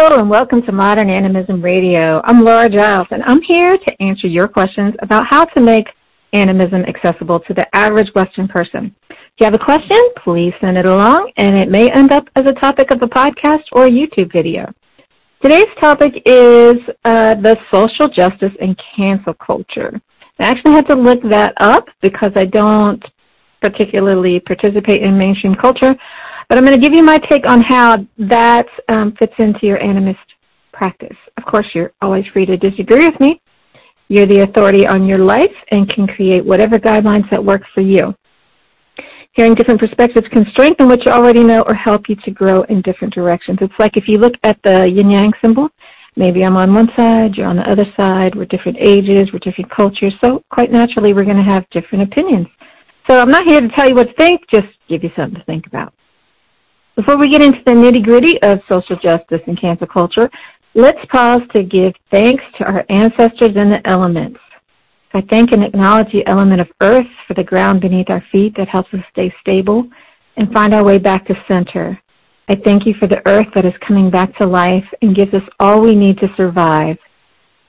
Hello and welcome to Modern Animism Radio. I'm Laura Giles and I'm here to answer your questions about how to make animism accessible to the average Western person. If you have a question, please send it along and it may end up as a topic of a podcast or a YouTube video. Today's topic is uh, the social justice and cancel culture. I actually had to look that up because I don't particularly participate in mainstream culture, but I'm going to give you my take on how that um, fits into your animist practice. Of course, you're always free to disagree with me. You're the authority on your life and can create whatever guidelines that work for you. Hearing different perspectives can strengthen what you already know or help you to grow in different directions. It's like if you look at the yin-yang symbol, maybe I'm on one side, you're on the other side, we're different ages, we're different cultures, so quite naturally we're going to have different opinions. So I'm not here to tell you what to think, just give you something to think about. Before we get into the nitty gritty of social justice and cancel culture, let's pause to give thanks to our ancestors and the elements. I thank and acknowledge the element of earth for the ground beneath our feet that helps us stay stable and find our way back to center. I thank you for the earth that is coming back to life and gives us all we need to survive.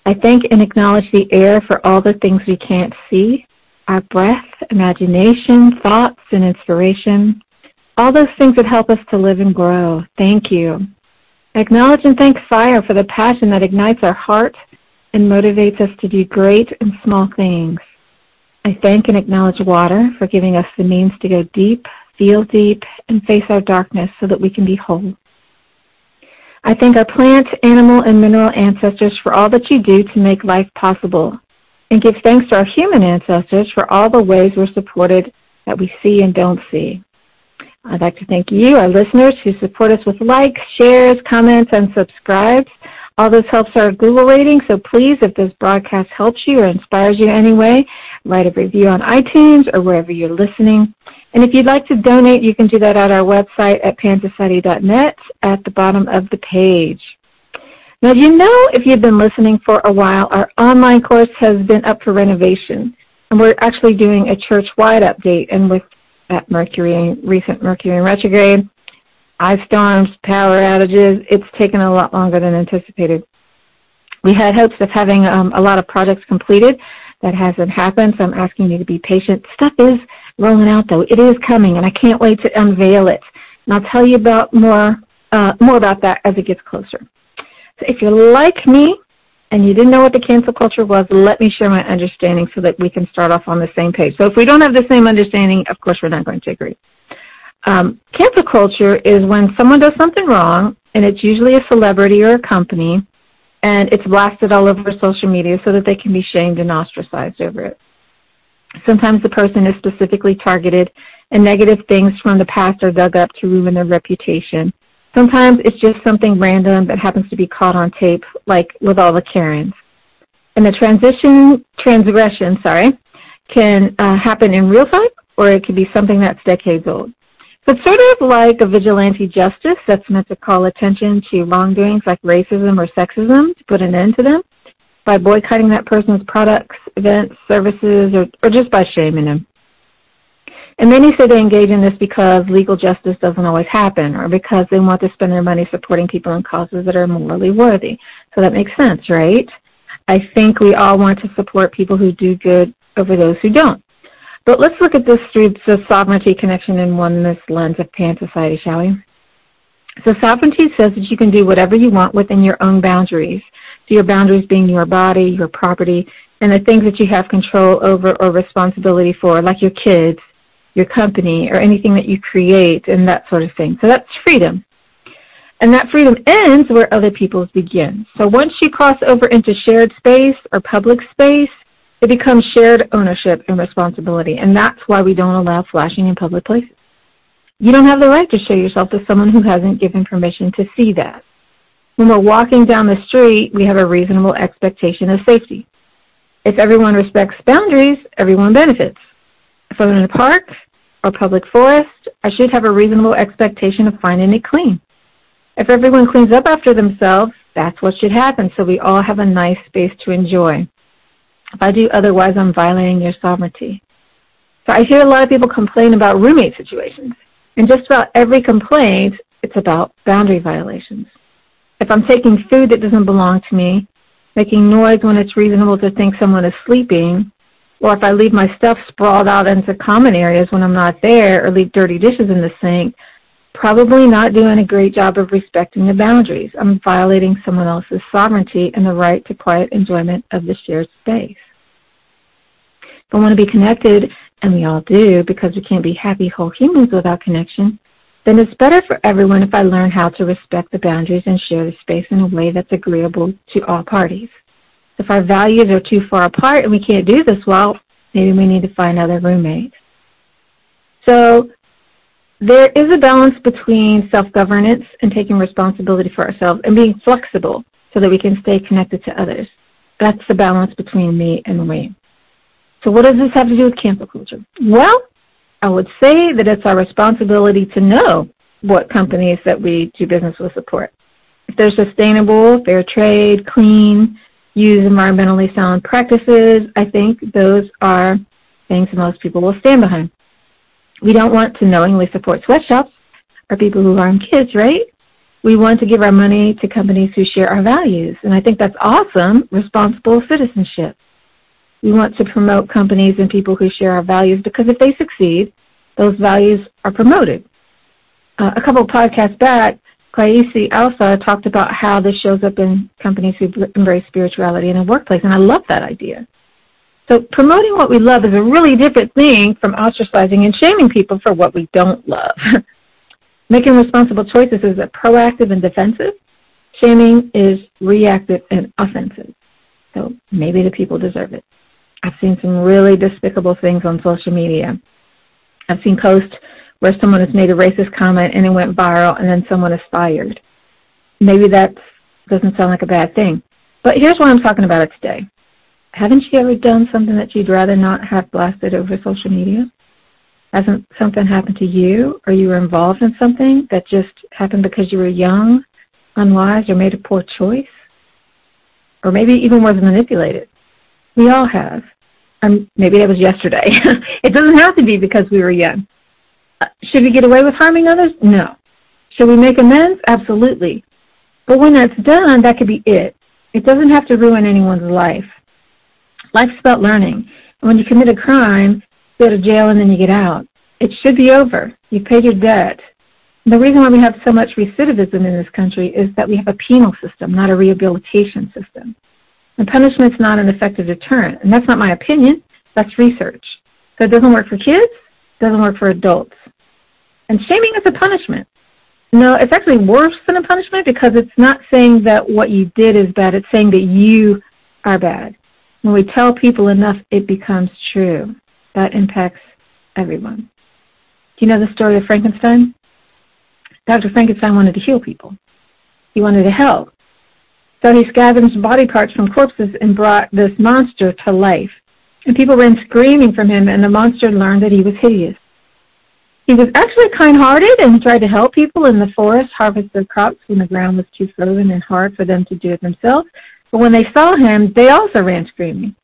I thank and acknowledge the air for all the things we can't see, our breath, imagination, thoughts, and inspiration all those things that help us to live and grow. Thank you. Acknowledge and thank fire for the passion that ignites our heart and motivates us to do great and small things. I thank and acknowledge water for giving us the means to go deep, feel deep, and face our darkness so that we can be whole. I thank our plant, animal, and mineral ancestors for all that you do to make life possible, and give thanks to our human ancestors for all the ways we're supported that we see and don't see. I'd like to thank you, our listeners, who support us with likes, shares, comments, and subscribes. All this helps our Google rating, so please, if this broadcast helps you or inspires you in any way, write a review on iTunes or wherever you're listening. And if you'd like to donate, you can do that at our website at pansociety.net at the bottom of the page. Now, you know, if you've been listening for a while, our online course has been up for renovation. And we're actually doing a church-wide update. And with at Mercury, recent Mercury retrograde, ice storms, power outages. It's taken a lot longer than anticipated. We had hopes of having um, a lot of projects completed. That hasn't happened, so I'm asking you to be patient. Stuff is rolling out, though. It is coming, and I can't wait to unveil it. And I'll tell you about more uh, more about that as it gets closer. So if you're like me, and you didn't know what the cancel culture was, let me share my understanding so that we can start off on the same page. So if we don't have the same understanding, of course we're not going to agree. Um, cancel culture is when someone does something wrong, and it's usually a celebrity or a company, and it's blasted all over social media so that they can be shamed and ostracized over it. Sometimes the person is specifically targeted, and negative things from the past are dug up to ruin their reputation. Sometimes it's just something random that happens to be caught on tape, like with all the Karens. And the transition, transgression, sorry, can uh, happen in real time, or it could be something that's decades old. So it's sort of like a vigilante justice that's meant to call attention to wrongdoings like racism or sexism to put an end to them by boycotting that person's products, events, services, or, or just by shaming them. And many say they engage in this because legal justice doesn't always happen or because they want to spend their money supporting people and causes that are morally worthy. So that makes sense, right? I think we all want to support people who do good over those who don't. But let's look at this through the sovereignty connection and oneness lens of Pan Society, shall we? So sovereignty says that you can do whatever you want within your own boundaries. So your boundaries being your body, your property, and the things that you have control over or responsibility for, like your kids, your company or anything that you create and that sort of thing. So that's freedom. And that freedom ends where other people's begin. So once you cross over into shared space or public space, it becomes shared ownership and responsibility. And that's why we don't allow flashing in public places. You don't have the right to show yourself to someone who hasn't given permission to see that. When we're walking down the street, we have a reasonable expectation of safety. If everyone respects boundaries, everyone benefits. In a park or public forest, I should have a reasonable expectation of finding it clean. If everyone cleans up after themselves, that's what should happen so we all have a nice space to enjoy. If I do otherwise, I'm violating your sovereignty. So I hear a lot of people complain about roommate situations. And just about every complaint, it's about boundary violations. if I'm taking food that doesn't belong to me, making noise when it's reasonable to think someone is sleeping, or if I leave my stuff sprawled out into common areas when I'm not there, or leave dirty dishes in the sink, probably not doing a great job of respecting the boundaries. I'm violating someone else's sovereignty and the right to quiet enjoyment of the shared space. If I want to be connected, and we all do because we can't be happy whole humans without connection, then it's better for everyone if I learn how to respect the boundaries and share the space in a way that's agreeable to all parties. If our values are too far apart and we can't do this well, maybe we need to find other roommates. So there is a balance between self-governance and taking responsibility for ourselves and being flexible so that we can stay connected to others. That's the balance between me and we. So what does this have to do with cancel culture? Well, I would say that it's our responsibility to know what companies that we do business with support. If they're sustainable, fair trade, clean, use environmentally sound practices, I think those are things most people will stand behind. We don't want to knowingly support sweatshops or people who harm kids, right? We want to give our money to companies who share our values, and I think that's awesome, responsible citizenship. We want to promote companies and people who share our values because if they succeed, those values are promoted. Uh, a couple podcasts back, Kwesi Alpha talked about how this shows up in companies who embrace spirituality in a workplace, and I love that idea. So promoting what we love is a really different thing from ostracizing and shaming people for what we don't love. Making responsible choices is proactive and defensive. Shaming is reactive and offensive. So maybe the people deserve it. I've seen some really despicable things on social media. I've seen posts where someone has made a racist comment and it went viral and then someone is fired. Maybe that doesn't sound like a bad thing. But here's why I'm talking about today. Haven't you ever done something that you'd rather not have blasted over social media? Hasn't something happened to you or you were involved in something that just happened because you were young, unwise, or made a poor choice? Or maybe even was manipulated? We all have. Um, maybe it was yesterday. it doesn't have to be because we were young. Should we get away with harming others? No. Should we make amends? Absolutely. But when that's done, that could be it. It doesn't have to ruin anyone's life. Life's about learning. When you commit a crime, you go to jail and then you get out. It should be over. You've paid your debt. The reason why we have so much recidivism in this country is that we have a penal system, not a rehabilitation system. And punishment's not an effective deterrent. And that's not my opinion. That's research. So it doesn't work for kids, doesn't work for adults. And shaming is a punishment. No, it's actually worse than a punishment because it's not saying that what you did is bad. It's saying that you are bad. When we tell people enough, it becomes true. That impacts everyone. Do you know the story of Frankenstein? Dr. Frankenstein wanted to heal people. He wanted to help. So he scavenged body parts from corpses and brought this monster to life. And people ran screaming from him, and the monster learned that he was hideous. He was actually kind-hearted and tried to help people in the forest harvest their crops when the ground was too frozen and hard for them to do it themselves. But when they saw him, they also ran screaming.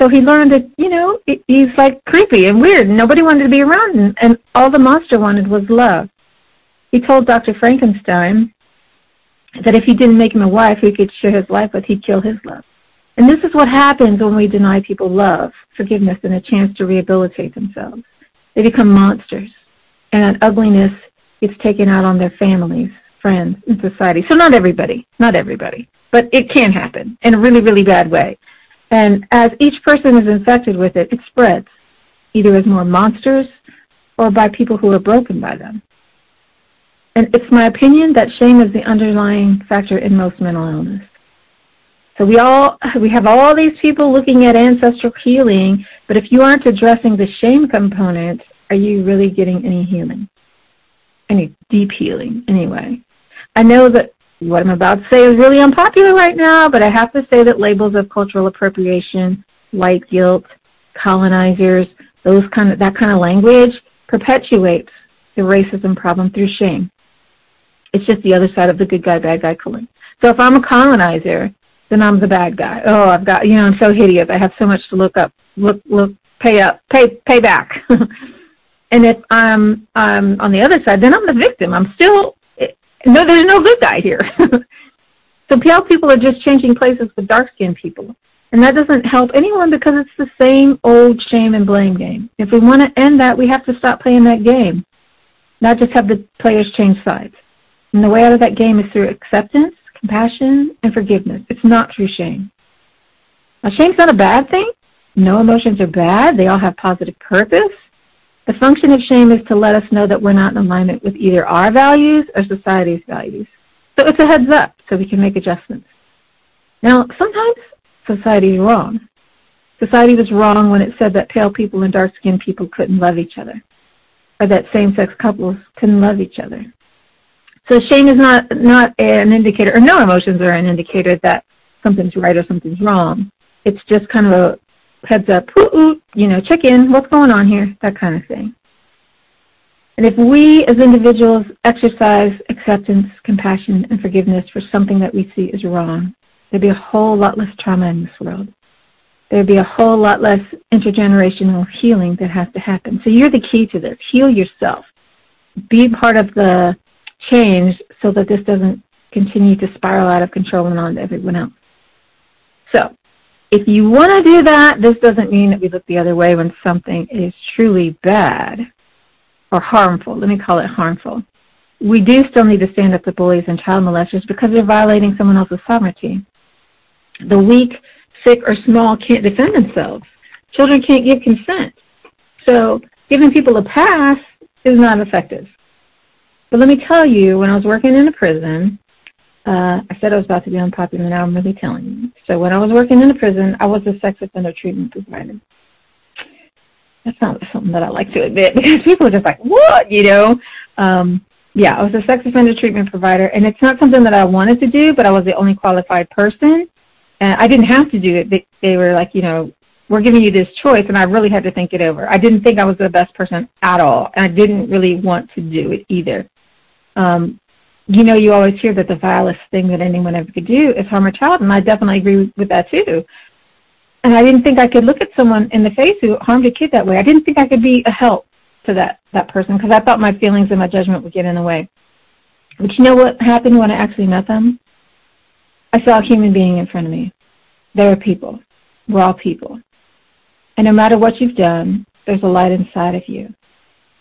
So he learned that, you know, he's like creepy and weird. And nobody wanted to be around him, and all the monster wanted was love. He told Dr. Frankenstein that if he didn't make him a wife he could share his life with, he'd kill his love. And this is what happens when we deny people love, forgiveness, and a chance to rehabilitate themselves. They become monsters, and ugliness gets taken out on their families, friends, and society. So not everybody, not everybody, but it can happen in a really, really bad way. And as each person is infected with it, it spreads, either as more monsters or by people who are broken by them. And it's my opinion that shame is the underlying factor in most mental illness. So we all we have all these people looking at ancestral healing, but if you aren't addressing the shame component, are you really getting any healing? Any deep healing anyway. I know that what I'm about to say is really unpopular right now, but I have to say that labels of cultural appropriation, white guilt, colonizers, those kind of that kind of language perpetuates the racism problem through shame. It's just the other side of the good guy, bad guy coin. So if I'm a colonizer, then I'm the bad guy. Oh, I've got, you know, I'm so hideous. I have so much to look up, look, look, pay up, pay, pay back. and if I'm, I'm on the other side, then I'm the victim. I'm still, no, there's no good guy here. so pale people are just changing places with dark-skinned people. And that doesn't help anyone because it's the same old shame and blame game. If we want to end that, we have to stop playing that game, not just have the players change sides. And the way out of that game is through acceptance, compassion, and forgiveness. It's not through shame. Now, shame's not a bad thing. No emotions are bad. They all have positive purpose. The function of shame is to let us know that we're not in alignment with either our values or society's values. So it's a heads up so we can make adjustments. Now, sometimes society is wrong. Society was wrong when it said that pale people and dark-skinned people couldn't love each other, or that same-sex couples couldn't love each other. So shame is not not an indicator, or no emotions are an indicator that something's right or something's wrong. It's just kind of a heads up, ooh, ooh, you know, check in, what's going on here, that kind of thing. And if we as individuals exercise acceptance, compassion, and forgiveness for something that we see is wrong, there'd be a whole lot less trauma in this world. There'd be a whole lot less intergenerational healing that has to happen. So you're the key to this. Heal yourself. Be part of the change so that this doesn't continue to spiral out of control and on to everyone else. So if you want to do that, this doesn't mean that we look the other way when something is truly bad or harmful. Let me call it harmful. We do still need to stand up to bullies and child molesters because they're violating someone else's sovereignty. The weak, sick, or small can't defend themselves. Children can't give consent. So giving people a pass is not effective. But let me tell you, when I was working in a prison, uh, I said I was about to be unpopular, now I'm really telling you. So when I was working in a prison, I was a sex offender treatment provider. That's not something that I like to admit because people are just like, what, you know? Um, yeah, I was a sex offender treatment provider, and it's not something that I wanted to do, but I was the only qualified person. And I didn't have to do it. They, they were like, you know, we're giving you this choice, and I really had to think it over. I didn't think I was the best person at all, and I didn't really want to do it either. Um, you know, you always hear that the vilest thing that anyone ever could do is harm a child, and I definitely agree with that too. And I didn't think I could look at someone in the face who harmed a kid that way. I didn't think I could be a help to that that person because I thought my feelings and my judgment would get in the way. But you know what happened when I actually met them? I saw a human being in front of me. They are people. We're all people. And no matter what you've done, there's a light inside of you.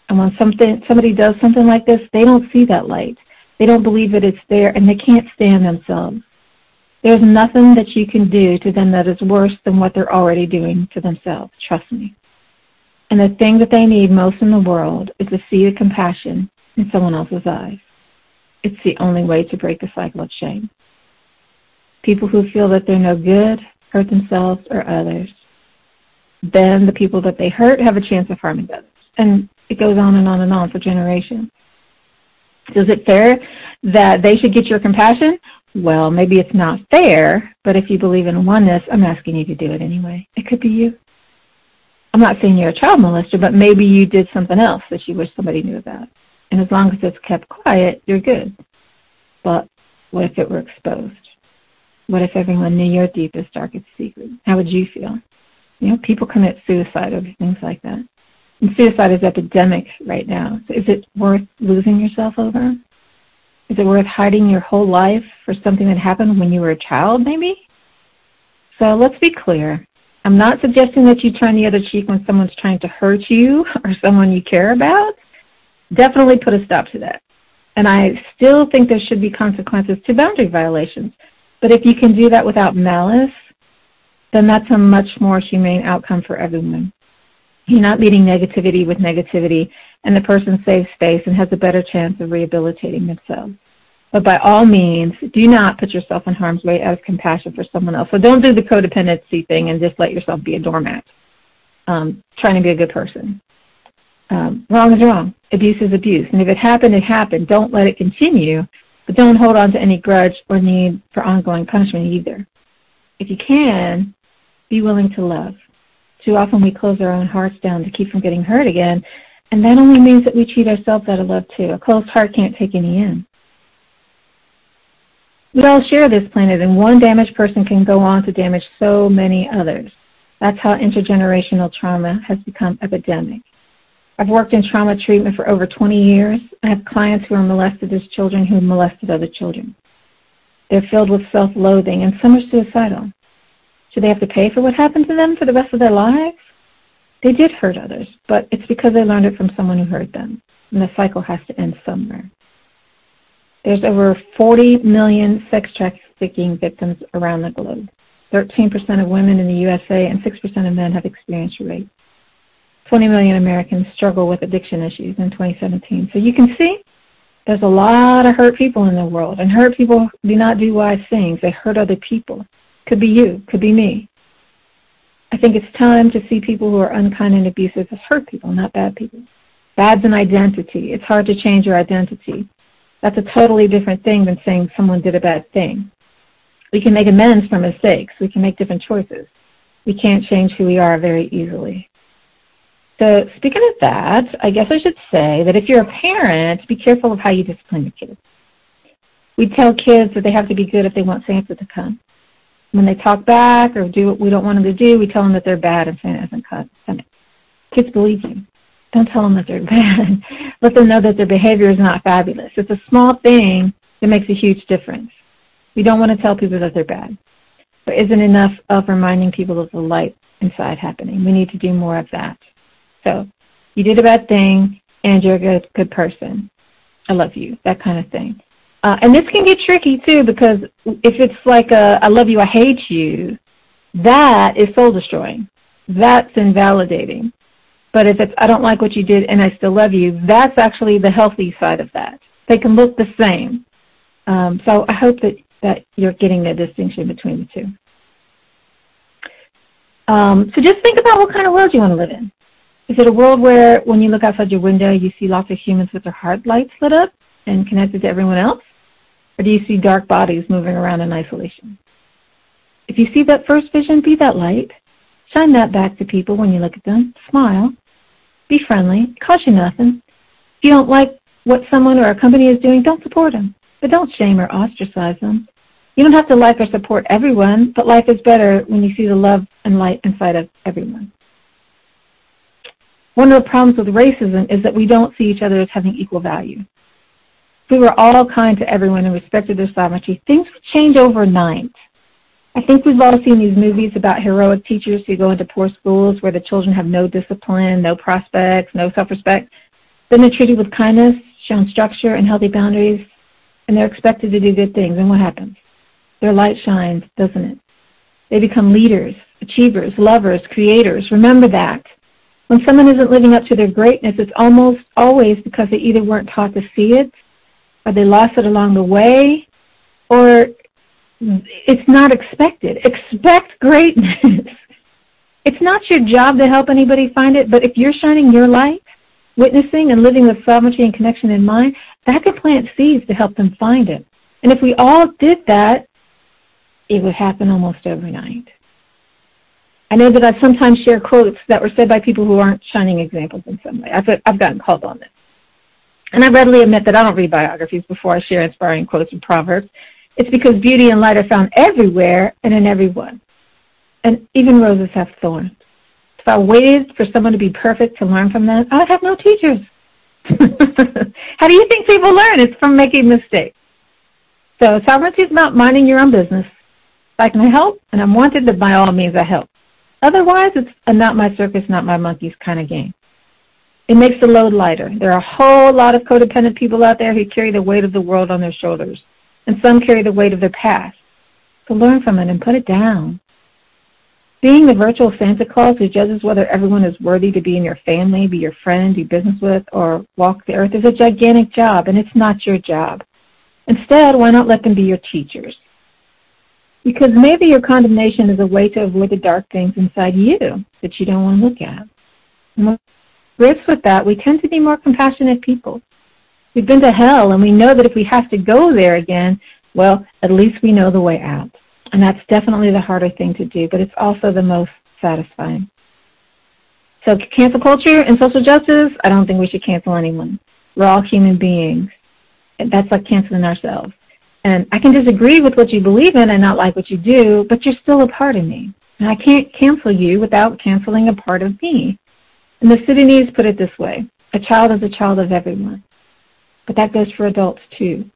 And when something somebody does something like this, they don't see that light. They don't believe that it's there, and they can't stand themselves. There's nothing that you can do to them that is worse than what they're already doing to themselves. Trust me. And the thing that they need most in the world is to see the compassion in someone else's eyes. It's the only way to break the cycle of shame. People who feel that they're no good hurt themselves or others. Then the people that they hurt have a chance of harming others. And it goes on and on and on for generations. Is it fair that they should get your compassion? Well, maybe it's not fair, but if you believe in oneness, I'm asking you to do it anyway. It could be you. I'm not saying you're a child molester, but maybe you did something else that you wish somebody knew about. And as long as it's kept quiet, you're good. But what if it were exposed? What if everyone knew your deepest, darkest secret? How would you feel? You know, people commit suicide over things like that. And suicide is epidemic right now. So is it worth losing yourself over? Is it worth hiding your whole life for something that happened when you were a child, maybe? So let's be clear. I'm not suggesting that you turn the other cheek when someone's trying to hurt you or someone you care about. Definitely put a stop to that. And I still think there should be consequences to boundary violations. But if you can do that without malice, then that's a much more humane outcome for everyone. You're not meeting negativity with negativity, and the person saves space and has a better chance of rehabilitating themselves. But by all means, do not put yourself in harm's way out of compassion for someone else. So don't do the codependency thing and just let yourself be a doormat, um, trying to be a good person. Um, wrong is wrong. Abuse is abuse. And if it happened, it happened. Don't let it continue, but don't hold on to any grudge or need for ongoing punishment either. If you can, be willing to love. Too often we close our own hearts down to keep from getting hurt again, and that only means that we cheat ourselves out of love too. A closed heart can't take any in. We all share this planet, and one damaged person can go on to damage so many others. That's how intergenerational trauma has become epidemic. I've worked in trauma treatment for over 20 years. I have clients who are molested as children who molested other children. They're filled with self-loathing, and some are suicidal. Should they have to pay for what happened to them for the rest of their lives? They did hurt others, but it's because they learned it from someone who hurt them, and the cycle has to end somewhere. There's over 40 million sex trafficking victims around the globe. 13% of women in the USA and 6% of men have experienced rape. 20 million Americans struggle with addiction issues in 2017. So you can see there's a lot of hurt people in the world, and hurt people do not do wise things. They hurt other people. Could be you, could be me. I think it's time to see people who are unkind and abusive as hurt people, not bad people. Bad's an identity. It's hard to change your identity. That's a totally different thing than saying someone did a bad thing. We can make amends for mistakes. We can make different choices. We can't change who we are very easily. So speaking of that, I guess I should say that if you're a parent, be careful of how you discipline your kids. We tell kids that they have to be good if they want Santa to come. When they talk back or do what we don't want them to do, we tell them that they're bad and Santa isn't coming. Kids believe you. Don't tell them that they're bad. Let them know that their behavior is not fabulous. It's a small thing that makes a huge difference. We don't want to tell people that they're bad. But isn't enough of reminding people of the light inside happening. We need to do more of that. So you did a bad thing and you're a good, good person. I love you, that kind of thing. Uh, and this can get tricky too because if it's like a I love you, I hate you, that is soul destroying. That's invalidating. But if it's I don't like what you did and I still love you, that's actually the healthy side of that. They can look the same. Um, so I hope that, that you're getting the distinction between the two. Um, so just think about what kind of world you want to live in. Is it a world where when you look outside your window, you see lots of humans with their heart lights lit up and connected to everyone else? Or do you see dark bodies moving around in isolation? If you see that first vision, be that light. Shine that back to people when you look at them. Smile. Be friendly. It costs you nothing. If you don't like what someone or a company is doing, don't support them. But don't shame or ostracize them. You don't have to like or support everyone, but life is better when you see the love and light inside of everyone. One of the problems with racism is that we don't see each other as having equal value. We were all kind to everyone and respected their sovereignty, things would change overnight. I think we've all seen these movies about heroic teachers who go into poor schools where the children have no discipline, no prospects, no self-respect. Then they're treated with kindness, shown structure and healthy boundaries, and they're expected to do good things. And what happens? Their light shines, doesn't it? They become leaders, achievers, lovers, creators. Remember that. When someone isn't living up to their greatness, it's almost always because they either weren't taught to see it, or they lost it along the way, or it's not expected. Expect greatness. it's not your job to help anybody find it, but if you're shining your light, witnessing and living with sovereignty and connection in mind, that could plant seeds to help them find it. And if we all did that, it would happen almost overnight. I know that I sometimes share quotes that were said by people who aren't shining examples in some way. I've, I've gotten called on this. And I readily admit that I don't read biographies before I share inspiring quotes and proverbs. It's because beauty and light are found everywhere and in everyone. And even roses have thorns. If I waited for someone to be perfect to learn from them, I'd have no teachers. How do you think people learn? It's from making mistakes. So sovereignty is about minding your own business. If I can help and I'm wanted, then by all means I help. Otherwise, it's a not my circus, not my monkeys kind of game. It makes the load lighter. There are a whole lot of codependent people out there who carry the weight of the world on their shoulders, and some carry the weight of their past. So learn from it and put it down. Being the virtual Santa Claus who judges whether everyone is worthy to be in your family, be your friend, do business with, or walk the earth is a gigantic job, and it's not your job. Instead, why not let them be your teachers? Because maybe your condemnation is a way to avoid the dark things inside you that you don't want to look at. And grips with that, we tend to be more compassionate people. We've been to hell, and we know that if we have to go there again, well, at least we know the way out. And that's definitely the harder thing to do, but it's also the most satisfying. So cancel culture and social justice, I don't think we should cancel anyone. We're all human beings. That's like canceling ourselves. And I can disagree with what you believe in and not like what you do, but you're still a part of me. And I can't cancel you without canceling a part of me. And the Sudanese put it this way a child is a child of everyone. But that goes for adults too.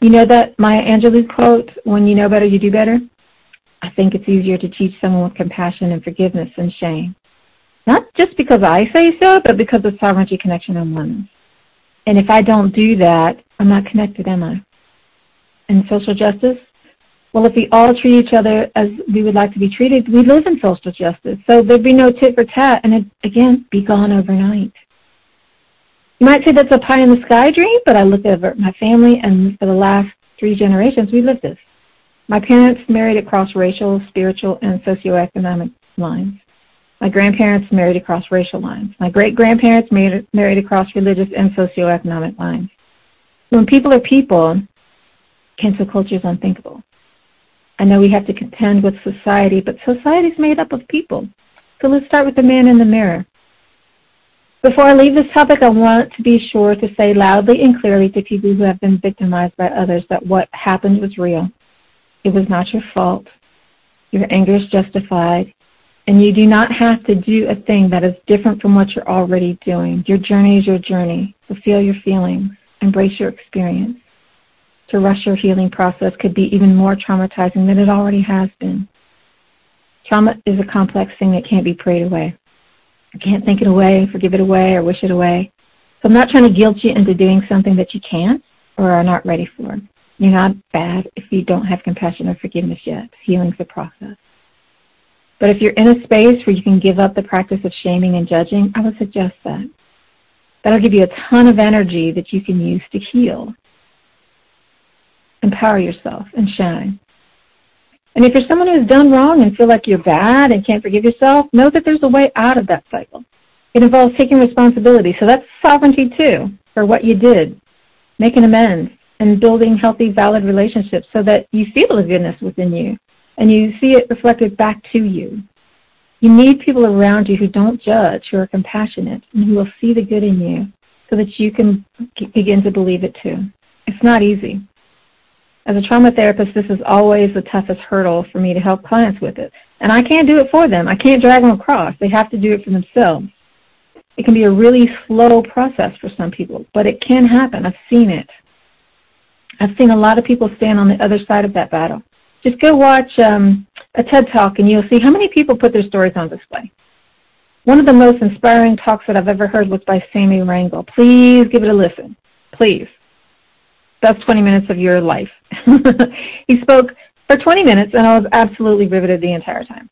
You know that Maya Angelou quote, when you know better, you do better? I think it's easier to teach someone with compassion and forgiveness than shame. Not just because I say so, but because of sovereignty, connection, and oneness. And if I don't do that, I'm not connected, am I? And social justice? Well, if we all treat each other as we would like to be treated, we live in social justice. So there'd be no tit for tat, and it, again, be gone overnight. You might say that's a pie in the sky dream, but I look over my family, and for the last three generations, we lived this. My parents married across racial, spiritual, and socioeconomic lines. My grandparents married across racial lines. My great grandparents married, married across religious and socioeconomic lines. When people are people, cancel culture is unthinkable. I know we have to contend with society, but society is made up of people. So let's start with the man in the mirror. Before I leave this topic, I want to be sure to say loudly and clearly to people who have been victimized by others that what happened was real. It was not your fault. Your anger is justified. And you do not have to do a thing that is different from what you're already doing. Your journey is your journey. So feel your feelings. Embrace your experience. To rush your healing process could be even more traumatizing than it already has been. Trauma is a complex thing that can't be prayed away. You can't think it away, forgive it away, or wish it away. So I'm not trying to guilt you into doing something that you can't or are not ready for. You're not bad if you don't have compassion or forgiveness yet. Healing's a process. But if you're in a space where you can give up the practice of shaming and judging, I would suggest that. That'll give you a ton of energy that you can use to heal. Empower yourself and shine. And if you're someone who's done wrong and feel like you're bad and can't forgive yourself, know that there's a way out of that cycle. It involves taking responsibility. So that's sovereignty too, for what you did. Making amends and building healthy, valid relationships so that you feel the goodness within you and you see it reflected back to you. You need people around you who don't judge, who are compassionate, and who will see the good in you so that you can begin to believe it too. It's not easy. As a trauma therapist, this is always the toughest hurdle for me to help clients with it. And I can't do it for them. I can't drag them across. They have to do it for themselves. It can be a really slow process for some people, but it can happen. I've seen it. I've seen a lot of people stand on the other side of that battle. Just go watch um, a TED Talk and you'll see how many people put their stories on display. One of the most inspiring talks that I've ever heard was by Sammy Rangel. Please give it a listen. Please. That's 20 minutes of your life. he spoke for 20 minutes and I was absolutely riveted the entire time.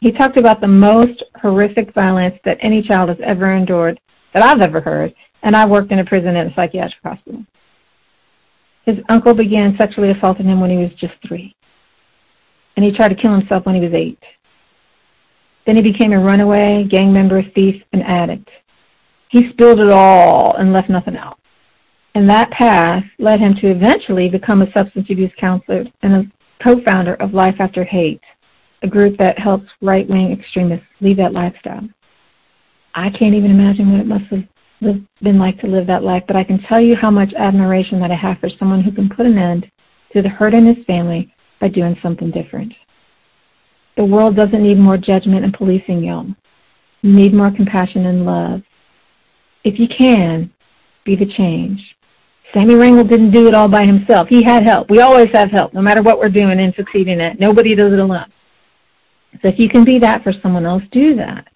He talked about the most horrific violence that any child has ever endured that I've ever heard, and I worked in a prison and a psychiatric hospital. His uncle began sexually assaulting him when he was just three. And he tried to kill himself when he was eight. Then he became a runaway, gang member, thief, and addict. He spilled it all and left nothing out. And that path led him to eventually become a substance abuse counselor and a co-founder of Life After Hate, a group that helps right-wing extremists leave that lifestyle. I can't even imagine what it must have been like to live that life, but I can tell you how much admiration that I have for someone who can put an end to the hurt in his family by doing something different. The world doesn't need more judgment and policing, y'all. You need more compassion and love. If you can, be the change. Sammy Rangel didn't do it all by himself. He had help. We always have help, no matter what we're doing and succeeding at. Nobody does it alone. So if you can be that for someone else, do that.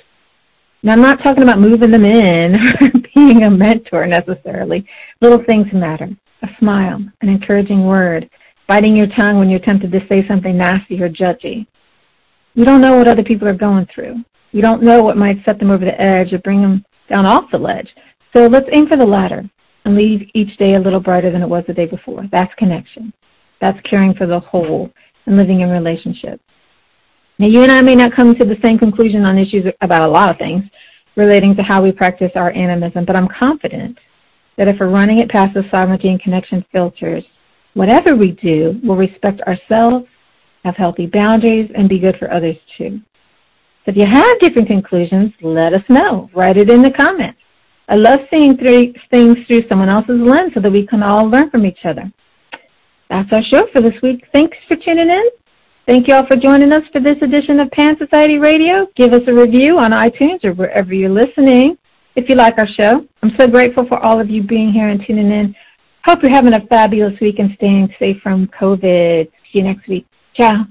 Now, I'm not talking about moving them in or being a mentor necessarily. Little things matter. A smile, an encouraging word, biting your tongue when you're tempted to say something nasty or judgy. You don't know what other people are going through. You don't know what might set them over the edge or bring them down off the ledge. So let's aim for the latter and leave each day a little brighter than it was the day before. That's connection. That's caring for the whole and living in relationship. Now, you and I may not come to the same conclusion on issues about a lot of things relating to how we practice our animism, but I'm confident that if we're running it past the sovereignty and connection filters, whatever we do will respect ourselves, have healthy boundaries, and be good for others too. So if you have different conclusions, let us know. Write it in the comments. I love seeing things through someone else's lens so that we can all learn from each other. That's our show for this week. Thanks for tuning in. Thank you all for joining us for this edition of Pan Society Radio. Give us a review on iTunes or wherever you're listening if you like our show. I'm so grateful for all of you being here and tuning in. Hope you're having a fabulous week and staying safe from COVID. See you next week. Ciao.